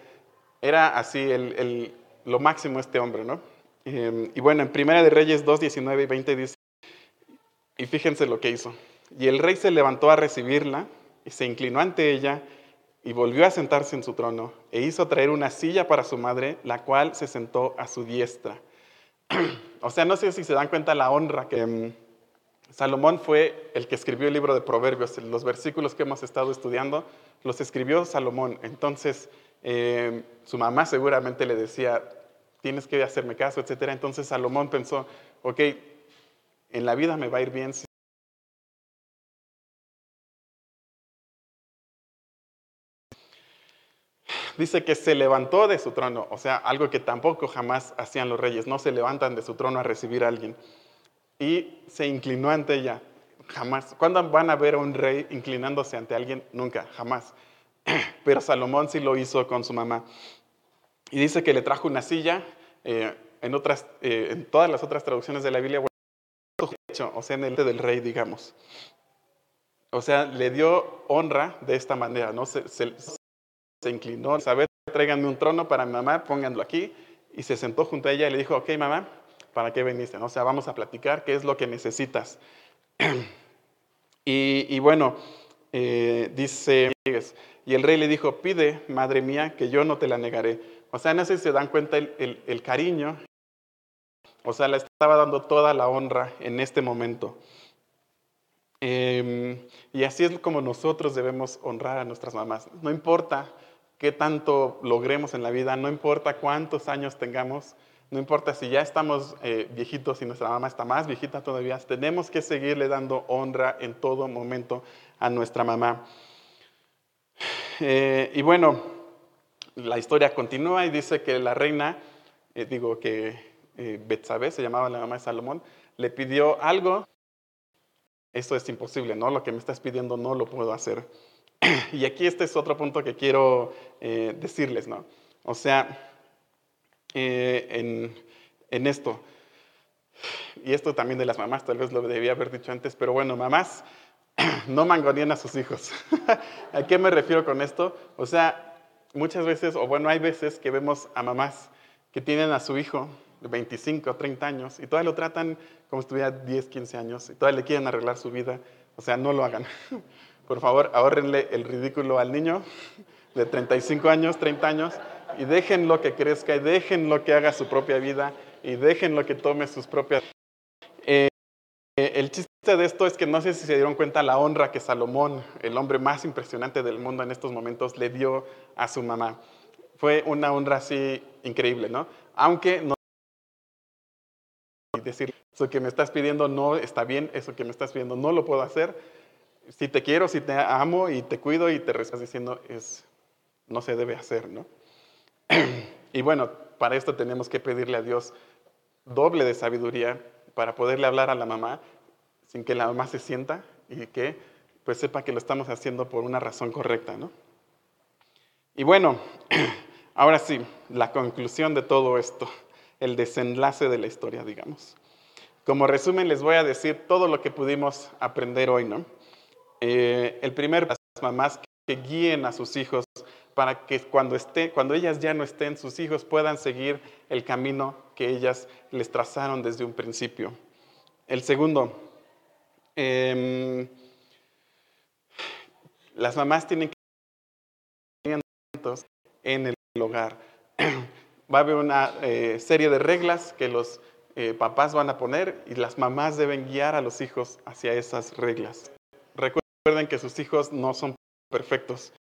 Era así el, lo máximo este hombre, ¿no? Em, y bueno, en Primera de Reyes 2, 19 y 20 dice, y fíjense lo que hizo. Y el rey se levantó a recibirla y se inclinó ante ella y volvió a sentarse en su trono e hizo traer una silla para su madre, la cual se sentó a su diestra. o sea, no sé si se dan cuenta la honra que mm, Salomón fue el que escribió el libro de Proverbios. Los versículos que hemos estado estudiando los escribió Salomón. Entonces, eh, su mamá seguramente le decía, tienes que hacerme caso, etc. Entonces Salomón pensó, ok, en la vida me va a ir bien si dice que se levantó de su trono, o sea, algo que tampoco jamás hacían los reyes, no se levantan de su trono a recibir a alguien. Y se inclinó ante ella, jamás. ¿Cuándo van a ver a un rey inclinándose ante alguien? Nunca, jamás. Pero Salomón sí lo hizo con su mamá. Y dice que le trajo una silla, eh, en, otras, eh, en todas las otras traducciones de la Biblia, o sea, en el del rey, digamos. O sea, le dio honra de esta manera, ¿no? Se, se, se inclinó, saber, tráiganme un trono para mi mamá, pónganlo aquí, y se sentó junto a ella y le dijo, ok mamá, ¿para qué veniste? O sea, vamos a platicar, ¿qué es lo que necesitas? y, bueno, eh, dice, y el rey le dijo, pide, madre mía, que yo no te la negaré. O sea, sé si se dan cuenta el, el cariño, o sea, le estaba dando toda la honra en este momento. Em, y así es como nosotros debemos honrar a nuestras mamás. No importa qué tanto logremos en la vida, no importa cuántos años tengamos, no importa si ya estamos eh, viejitos y nuestra mamá está más viejita todavía, tenemos que seguirle dando honra en todo momento a nuestra mamá. Eh, y bueno, la historia continúa y dice que la reina, eh, digo que Betsabé, se llamaba la mamá de Salomón, le pidió algo. Esto es imposible, ¿no? Lo que me estás pidiendo no lo puedo hacer. Y aquí este es otro punto que quiero decirles, ¿no? O sea, eh, en, esto, y esto también de las mamás, tal vez lo debía haber dicho antes, pero bueno, mamás, no mangoneen a sus hijos. ¿A qué me refiero con esto? O sea, muchas veces, o bueno, hay veces que vemos a mamás que tienen a su hijo de 25, 30 años y todavía lo tratan como si tuviera 10, 15 años y todavía le quieren arreglar su vida. O sea, no lo hagan. Por favor, ahórrenle el ridículo al niño, de 35 años, 30 años, y déjenlo que crezca, y déjenlo que haga su propia vida, y déjenlo que tome sus propias... Eh, el chiste de esto es que no sé si se dieron cuenta la honra que Salomón, el hombre más impresionante del mundo en estos momentos, le dio a su mamá. Fue una honra así increíble, ¿no? Aunque no decir, eso que me estás pidiendo no está bien, eso que me estás pidiendo no lo puedo hacer. Si te quiero, si te amo y te cuido y te estás diciendo, es, no se debe hacer, ¿no? Y bueno, para esto tenemos que pedirle a Dios doble de sabiduría para poderle hablar a la mamá sin que la mamá se sienta y que pues sepa que lo estamos haciendo por una razón correcta, ¿no? Y bueno, ahora sí, la conclusión de todo esto, el desenlace de la historia, digamos. Como resumen, les voy a decir todo lo que pudimos aprender hoy, ¿no? Eh, el primero, las mamás que guíen a sus hijos para que cuando, esté, cuando ellas ya no estén, sus hijos puedan seguir el camino que ellas les trazaron desde un principio. El segundo, em, las mamás tienen que en el hogar. Va a haber una eh, serie de reglas que los eh, papás van a poner y las mamás deben guiar a los hijos hacia esas reglas. Recuerden que sus hijos no son perfectos.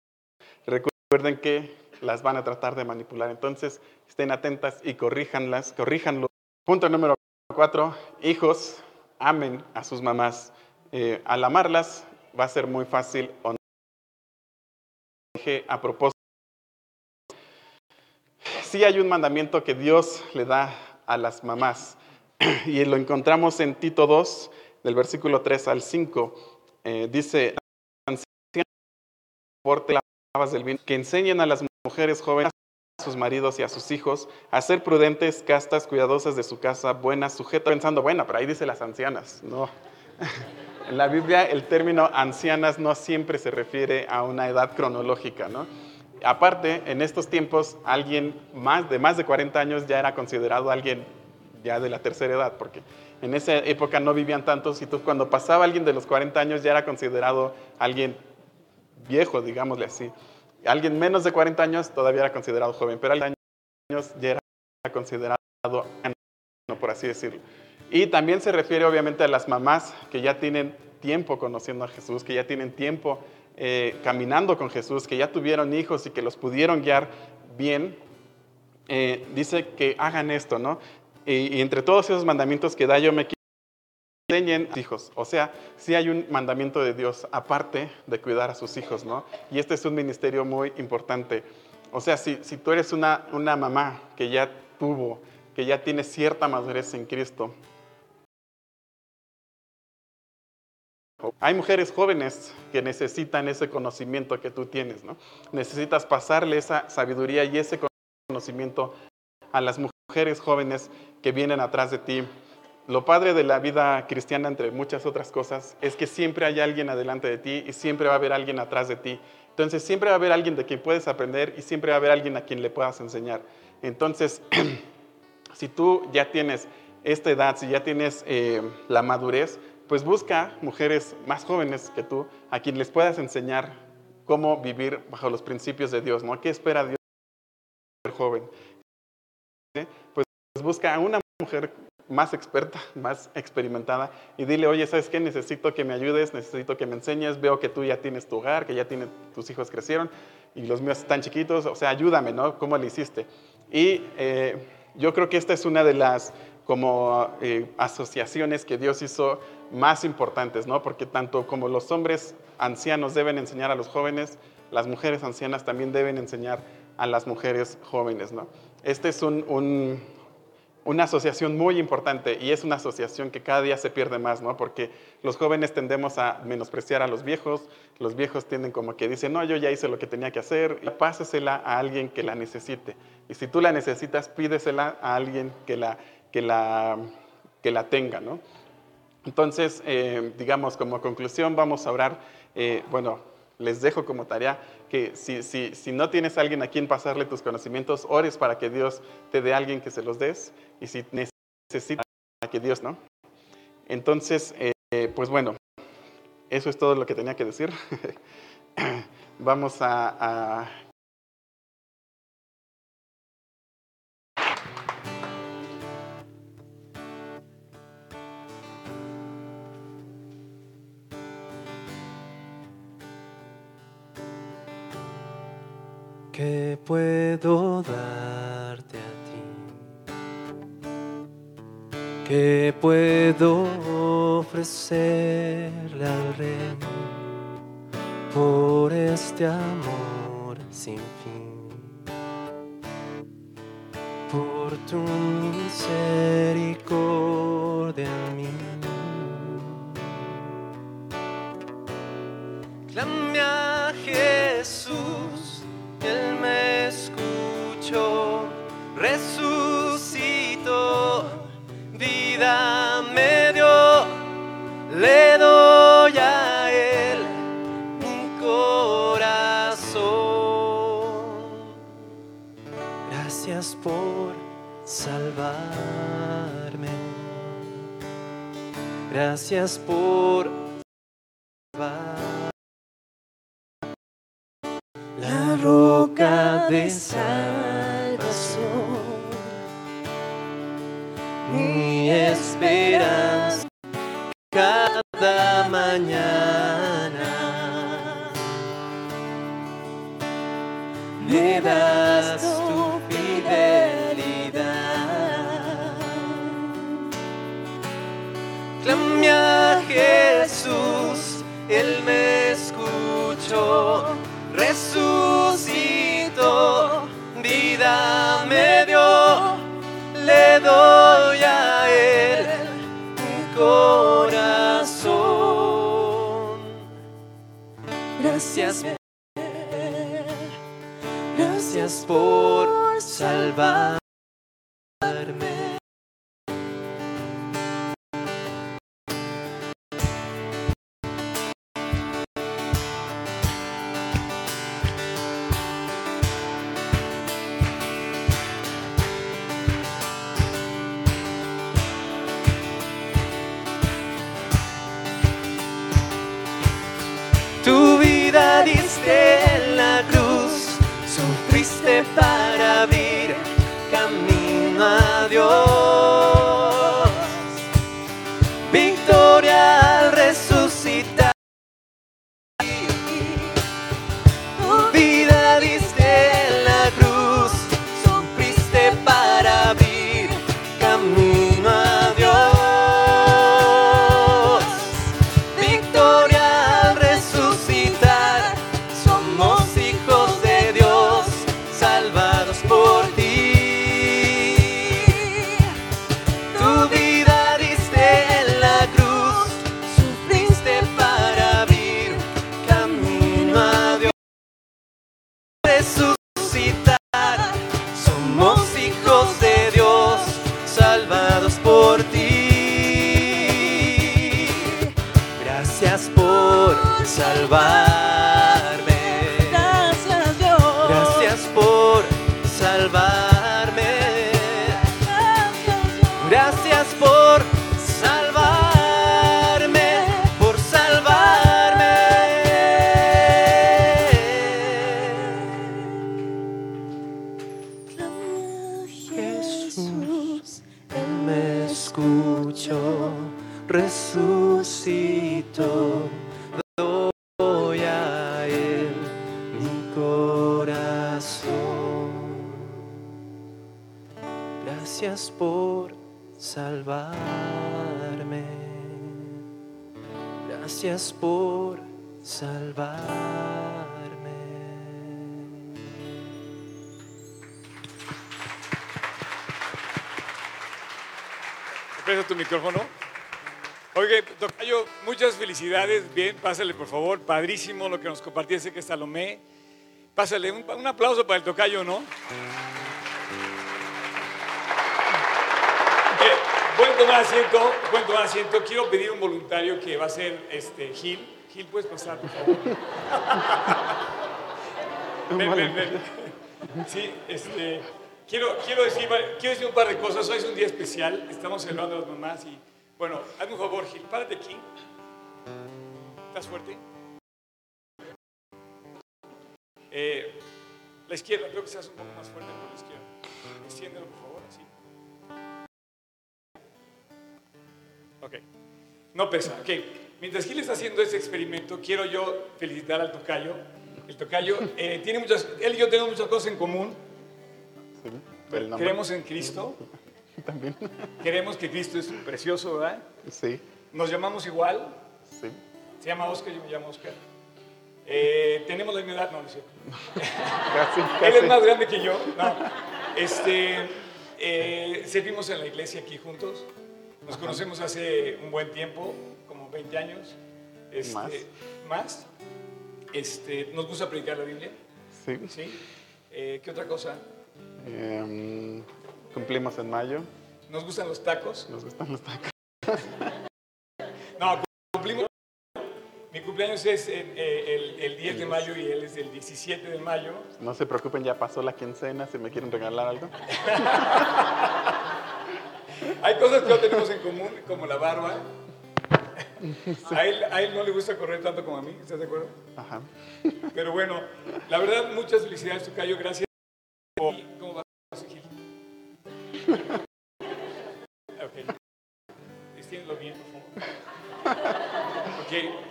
Recuerden que las van a tratar de manipular. Entonces, estén atentas y corríjanlas, corríjanlo. Punto número cuatro, hijos, amen a sus mamás. Eh, al amarlas va a ser muy fácil o a propósito. Sí hay un mandamiento que Dios le da a las mamás y lo encontramos en Tito 2, del versículo 3 al 5 eh, dice, que enseñen a las mujeres jóvenes a sus maridos y a sus hijos a ser prudentes, castas, cuidadosas de su casa, buenas, sujetas, pensando, bueno, pero ahí dice las ancianas. No. En la Biblia el término ancianas no siempre se refiere a una edad cronológica, ¿no? Aparte, en estos tiempos, alguien más de más de 40 años ya era considerado alguien ya de la tercera edad, porque en esa época no vivían tantos y tú, cuando pasaba alguien de los 40 años ya era considerado alguien viejo, digámosle así. Alguien menos de 40 años todavía era considerado joven, pero alguien años ya era considerado anciano, por así decirlo. Y también se refiere obviamente a las mamás que ya tienen tiempo conociendo a Jesús, que ya tienen tiempo eh, caminando con Jesús, que ya tuvieron hijos y que los pudieron guiar bien. Eh, dice que hagan esto, ¿no? Y, entre todos esos mandamientos que da yo me enseñen hijos. O sea, sí hay un mandamiento de Dios aparte de cuidar a sus hijos, ¿no? Y este es un ministerio muy importante. O sea, si, si tú eres una, una mamá que ya tuvo, que ya tiene cierta madurez en Cristo, Hay mujeres jóvenes que necesitan ese conocimiento que tú tienes, ¿no? Necesitas pasarle esa sabiduría y ese conocimiento a las mujeres jóvenes que vienen atrás de ti. Lo padre de la vida cristiana, entre muchas otras cosas, es que siempre hay alguien adelante de ti y siempre va a haber alguien atrás de ti. Entonces siempre va a haber alguien de quien puedes aprender y siempre va a haber alguien a quien le puedas enseñar. Entonces, si tú ya tienes esta edad, si ya tienes eh, la madurez, pues busca mujeres más jóvenes que tú a quien les puedas enseñar cómo vivir bajo los principios de Dios, ¿no? ¿Qué espera Dios joven? Pues busca a una mujer más experta, más experimentada, y dile, oye, ¿sabes qué? Necesito que me ayudes, necesito que me enseñes, veo que tú ya tienes tu hogar, que ya tienes, tus hijos crecieron y los míos están chiquitos, o sea, ayúdame, ¿no? ¿Cómo le hiciste? Y eh, yo creo que esta es una de las como eh, asociaciones que Dios hizo más importantes, ¿no? Porque tanto como los hombres ancianos deben enseñar a los jóvenes, las mujeres ancianas también deben enseñar a las mujeres jóvenes, ¿no? Este es un una asociación muy importante y es una asociación que cada día se pierde más, ¿no? Porque los jóvenes tendemos a menospreciar a los viejos, los viejos tienden como que dicen, no, yo ya hice lo que tenía que hacer, y pásesela a alguien que la necesite. Y si tú la necesitas, pídesela a alguien que la, que la, que la tenga, ¿no? Entonces, eh, digamos, como conclusión, vamos a orar, eh, bueno, les dejo como tarea que si, si, si, no tienes a alguien a quien pasarle tus conocimientos, ores para que Dios te dé a alguien que se los des y si necesitas que Dios, ¿no? Entonces, eh, pues bueno, eso es todo lo que tenía que decir. Vamos a ¿Qué puedo darte a ti? ¿Qué puedo ofrecerle al rey por este amor sin fin? Por tu misericordia en mí. Gracias por felicidades. Bien, pásale por favor. Padrísimo lo que nos compartiste que es Salomé. Pásale un, un aplauso para el Tocayo, ¿no? Pueden tomar asiento, pueden tomar asiento. Quiero pedir un voluntario que va a ser este, Gil. Gil, puedes pasar, por favor. Ven, ven, ven. Sí, este, quiero, quiero, decir, quiero decir un par de cosas. Hoy es un día especial. Estamos celebrando a las mamás y, bueno, hazme un favor, Gil. Párate aquí. ¿Estás fuerte? Eh, la izquierda, creo que seas un poco más fuerte por la izquierda. Extiéndelo, por favor, así. Ok. No pesa. Ok. Mientras Gil está haciendo ese experimento, quiero yo felicitar al tocayo el tocayo. Eh, tiene muchas, él y yo tenemos muchas cosas en común. Sí. Creemos en Cristo. También. Creemos que Cristo es precioso, ¿verdad? Sí, Nos llamamos igual. sí. Se llama Oscar, yo me llamo Oscar. Eh, tenemos la misma edad, no, no es cierto. Casi, Él es más grande que yo. No. Este, eh, servimos en la iglesia aquí juntos. Nos conocemos hace un buen tiempo, como 20 años. Este, Más. Más. Este, nos gusta predicar la Biblia. Sí. ¿sí? Eh, ¿Qué otra cosa? Em, cumplimos en mayo. Nos gustan los tacos. Nos gustan los tacos. No, cumplimos. Mi cumpleaños es en, eh, el, el 10 de mayo y él es el 17 de mayo. No se preocupen, ya pasó la quincena. Si me quieren regalar algo. Hay cosas que no tenemos en común, como la barba. A él, a él no le gusta correr tanto como a mí, ¿estás de acuerdo? Ajá. Pero bueno, la verdad, muchas felicidades, Tocayo. Gracias. por-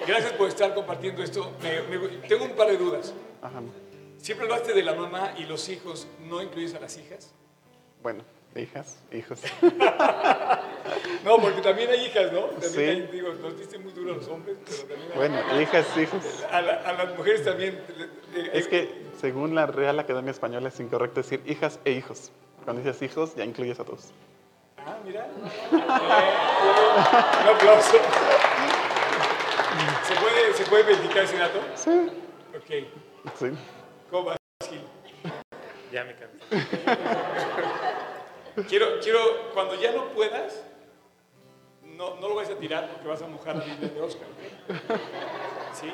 gracias por estar compartiendo esto. Me- me- tengo un par de dudas. Ajá. Siempre hablaste de la mamá y los hijos, ¿no incluyes a las hijas? Bueno, hijas, hijos. No, porque también hay hijas, ¿no? También Sí. hay, digo, nos diste muy duro a los hombres, pero también hay- Bueno, hijas, hijos. a, la- a las mujeres también. eh, Es eh, que según la Real Academia Española es incorrecto decir hijas e hijos. Cuando dices hijos ya incluyes a todos. Ah, mira. Eh, Un aplauso. ¿Se puede, ¿Se puede verificar ese dato? Sí. Ok. Sí. ¿Cómo vas, Gil? Ya me cansé. Quiero, quiero, cuando ya no puedas, no, no lo vayas a tirar porque vas a mojar la Biblia de Oscar. ¿Sí?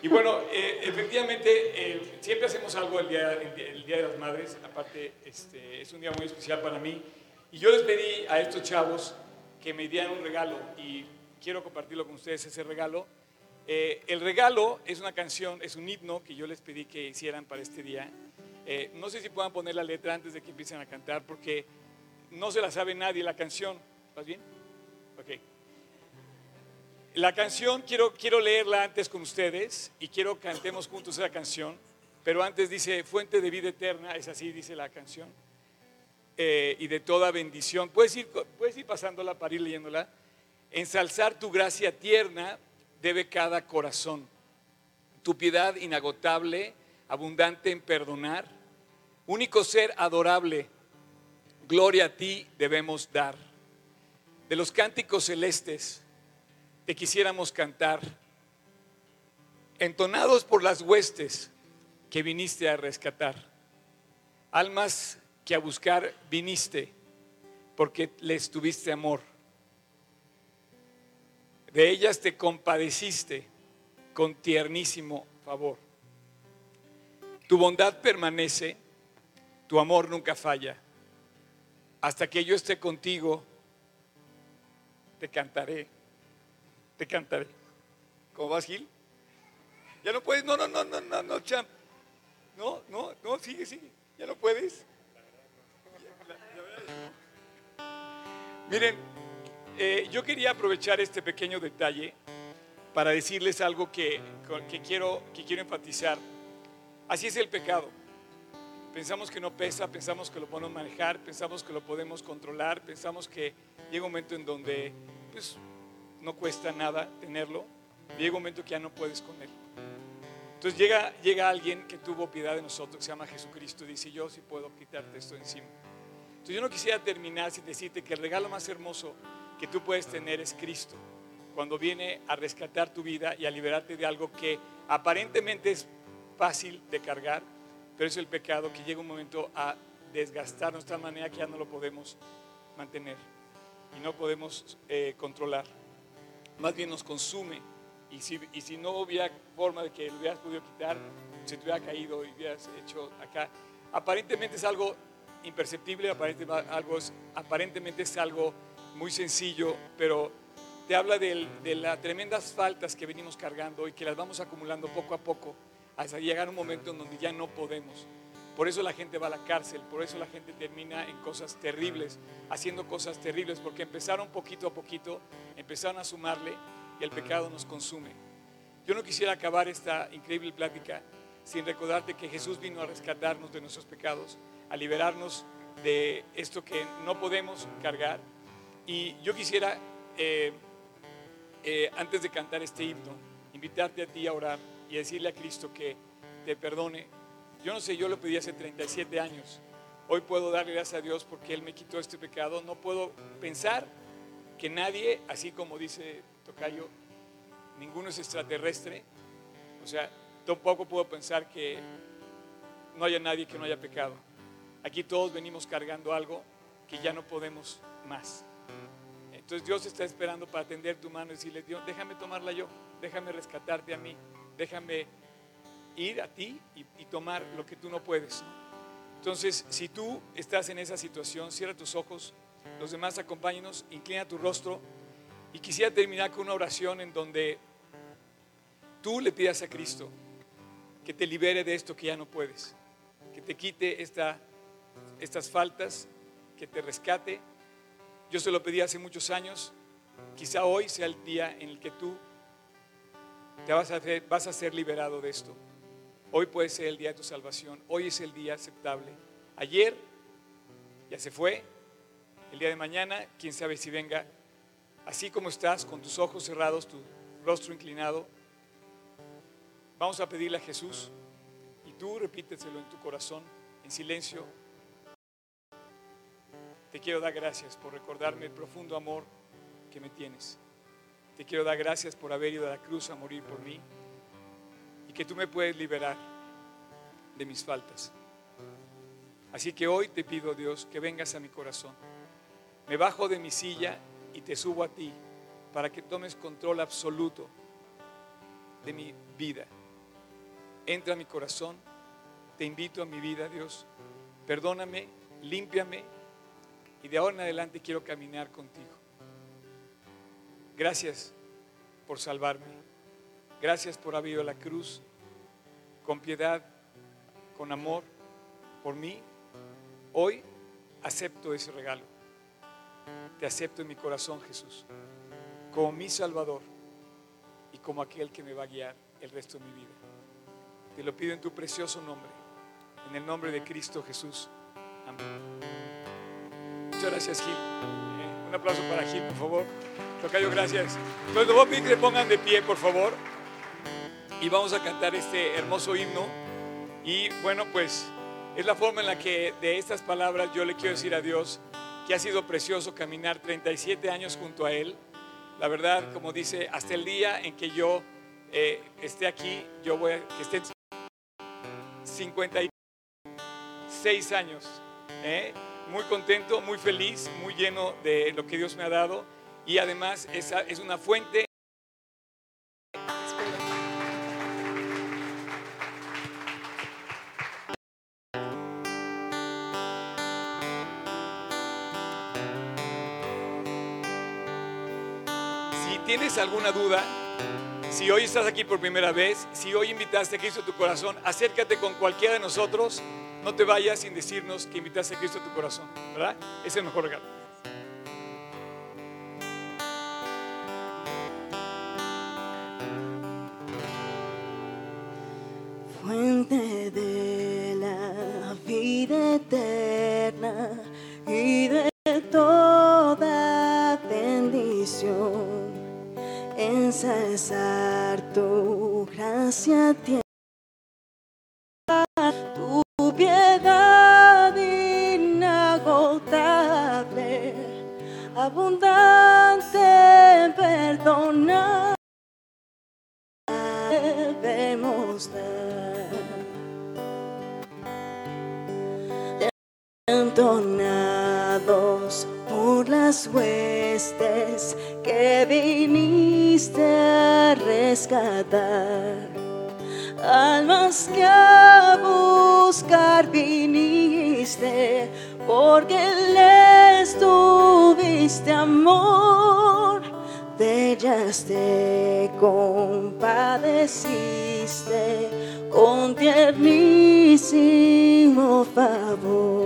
Y bueno, eh, efectivamente, eh, siempre hacemos algo el día, el, día, el Día de las Madres. Aparte, este, es un día muy especial para mí. Y yo les pedí a estos chavos que me dieran un regalo y quiero compartirlo con ustedes, ese regalo. Eh, el regalo es una canción, es un himno que yo les pedí que hicieran para este día. Eh, no sé si puedan poner la letra antes de que empiecen a cantar porque no se la sabe nadie la canción. ¿Vas bien? Ok. La canción, quiero, quiero leerla antes con ustedes y quiero cantemos juntos esa canción, pero antes dice, fuente de vida eterna, es así, dice la canción, eh, y de toda bendición. ¿Puedes ir, puedes ir pasándola para ir leyéndola. Ensalzar tu gracia tierna debe cada corazón, tu piedad inagotable, abundante en perdonar, único ser adorable, gloria a ti debemos dar. De los cánticos celestes, te quisiéramos cantar, entonados por las huestes que viniste a rescatar, almas que a buscar viniste, porque les tuviste amor. De ellas te compadeciste con tiernísimo favor. Tu bondad permanece, tu amor nunca falla. Hasta que yo esté contigo, te cantaré te cantaré. ¿Cómo vas, Gil? Ya no puedes, no, no, no, no, no, no, champ. No, no, no, sigue, sigue. Ya no puedes. Miren, eh, yo quería aprovechar este pequeño detalle para decirles algo que, que, quiero, que quiero enfatizar. Así es el pecado. Pensamos que no pesa, pensamos que lo podemos manejar, pensamos que lo podemos controlar, pensamos que llega un momento en donde pues, no cuesta nada tenerlo, llega un momento que ya no puedes con él. Entonces llega, llega alguien que tuvo piedad de nosotros, que se llama Jesucristo, y dice, yo sí puedo quitarte esto encima. Entonces yo no quisiera terminar sin decirte que el regalo más hermoso que tú puedes tener es Cristo, cuando viene a rescatar tu vida y a liberarte de algo que aparentemente es fácil de cargar, pero es el pecado que llega un momento a desgastarnos de tal manera que ya no lo podemos mantener y no podemos eh, controlar más bien nos consume. Y si, y si no hubiera forma de que lo hubieras podido quitar, se te hubiera caído y hubieras hecho acá. Aparentemente es algo imperceptible, aparentemente, algo aparentemente es algo muy sencillo, pero te habla de las tremendas faltas que venimos cargando y que las vamos acumulando poco a poco hasta llegar a un momento en donde ya no podemos. Por eso la gente va a la cárcel, por eso la gente termina en cosas terribles, haciendo cosas terribles, porque empezaron poquito a poquito, empezaron a sumarle y el pecado nos consume. Yo no quisiera acabar esta increíble plática sin recordarte que Jesús vino a rescatarnos de nuestros pecados, a liberarnos de esto que no podemos cargar. Y yo quisiera, eh, eh, antes de cantar este himno, invitarte a ti a orar y decirle a Cristo que te perdone. Yo no sé, yo lo pedí hace 37 años. Hoy puedo darle gracias a Dios porque Él me quitó este pecado. No puedo pensar que nadie, así como dice Tocayo, ninguno es extraterrestre. O sea, tampoco puedo pensar que no haya nadie que no haya pecado. Aquí todos venimos cargando algo que ya no podemos más. Entonces Dios está esperando para tender tu mano y decirle, Dios, déjame tomarla yo, déjame rescatarte a mí, déjame ir a ti y, tomar lo que tú no puedes. Entonces, si tú estás en esa situación, cierra tus ojos, los demás acompáñenos, inclina tu rostro y quisiera terminar con una oración en donde tú le pidas a Cristo que te libere de esto que ya no puedes, que te quite esta, estas faltas, que te rescate. Yo se lo pedí hace muchos años, quizá hoy sea el día en el que tú te vas a, vas a ser liberado de esto. Hoy puede ser el día de tu salvación, hoy es el día aceptable. Ayer ya se fue, el día de mañana, quién sabe si venga, así como estás, con tus ojos cerrados, tu rostro inclinado, vamos a pedirle a Jesús y tú repíteselo en tu corazón, en silencio. Te quiero dar gracias por recordarme el profundo amor que me tienes. Te quiero dar gracias por haber ido a la cruz a morir por mí y que tú me puedes liberar de mis faltas. Así que hoy te pido, Dios, que vengas a mi corazón. Me bajo de mi silla y te subo a ti para que tomes control absoluto de mi vida. Entra a mi corazón, te invito a mi vida, Dios. Perdóname, límpiame y de ahora en adelante quiero caminar contigo. Gracias por salvarme. Gracias por haber ido a la cruz con piedad, con amor por mí. Hoy acepto ese regalo. Te acepto en mi corazón, Jesús, como mi Salvador y como aquel que me va a guiar el resto de mi vida. Te lo pido en tu precioso nombre, en el nombre de Cristo Jesús. Amén. Muchas gracias, Gil. Eh, un aplauso para Gil, por favor. Tocayo, gracias. Entonces, les voy a pedir que se pongan de pie, por favor. Y vamos a cantar este hermoso himno. Y bueno, pues es la forma en la que de estas palabras yo le quiero decir a Dios que ha sido precioso caminar 37 años junto a Él. La verdad, como dice, hasta el día en que yo eh, esté aquí, yo voy a que estén 56 años. ¿eh? Muy contento, muy feliz, muy lleno de lo que Dios me ha dado. Y además esa es una fuente Si tienes alguna duda, si hoy estás aquí por primera vez, si hoy invitaste a Cristo tu corazón, acércate con cualquiera de nosotros. No te vayas sin decirnos que invitaste a Cristo a tu corazón, ¿verdad? Es el mejor regalo. Perdonar debemos dar. Entonados por las huestes que viniste a rescatar, almas que a buscar viniste, porque les tuviste amor de ellas te compadeciste con tiernísimo favor.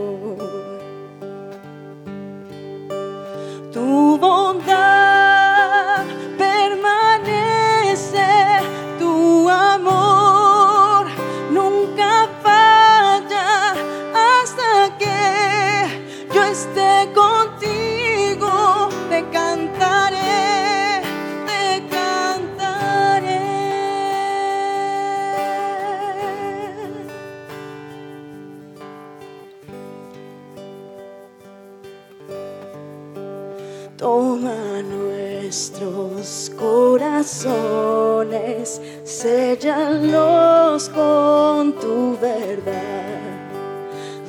Corazones, séllalos con tu verdad,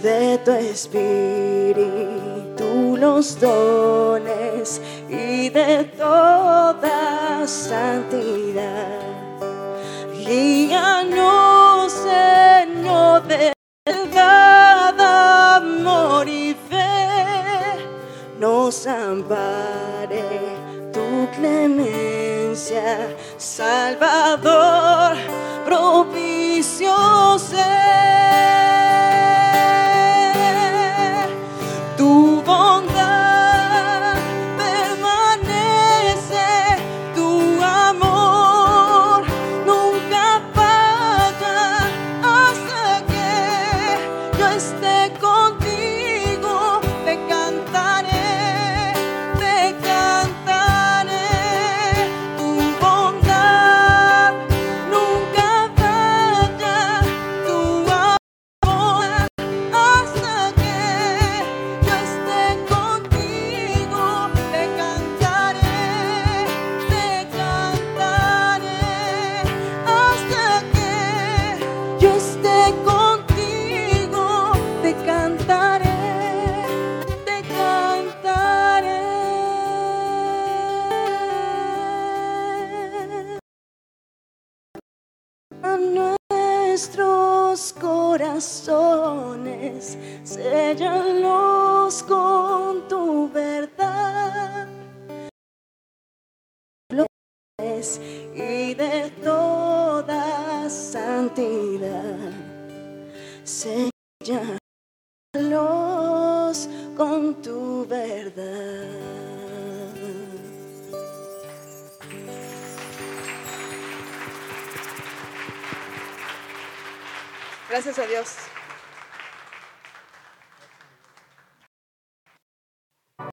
de tu espíritu los dones y de toda santidad. Guíanos, Señor, de verdad, amor y fe, nos ampare tu clemencia, Salvador, propicio.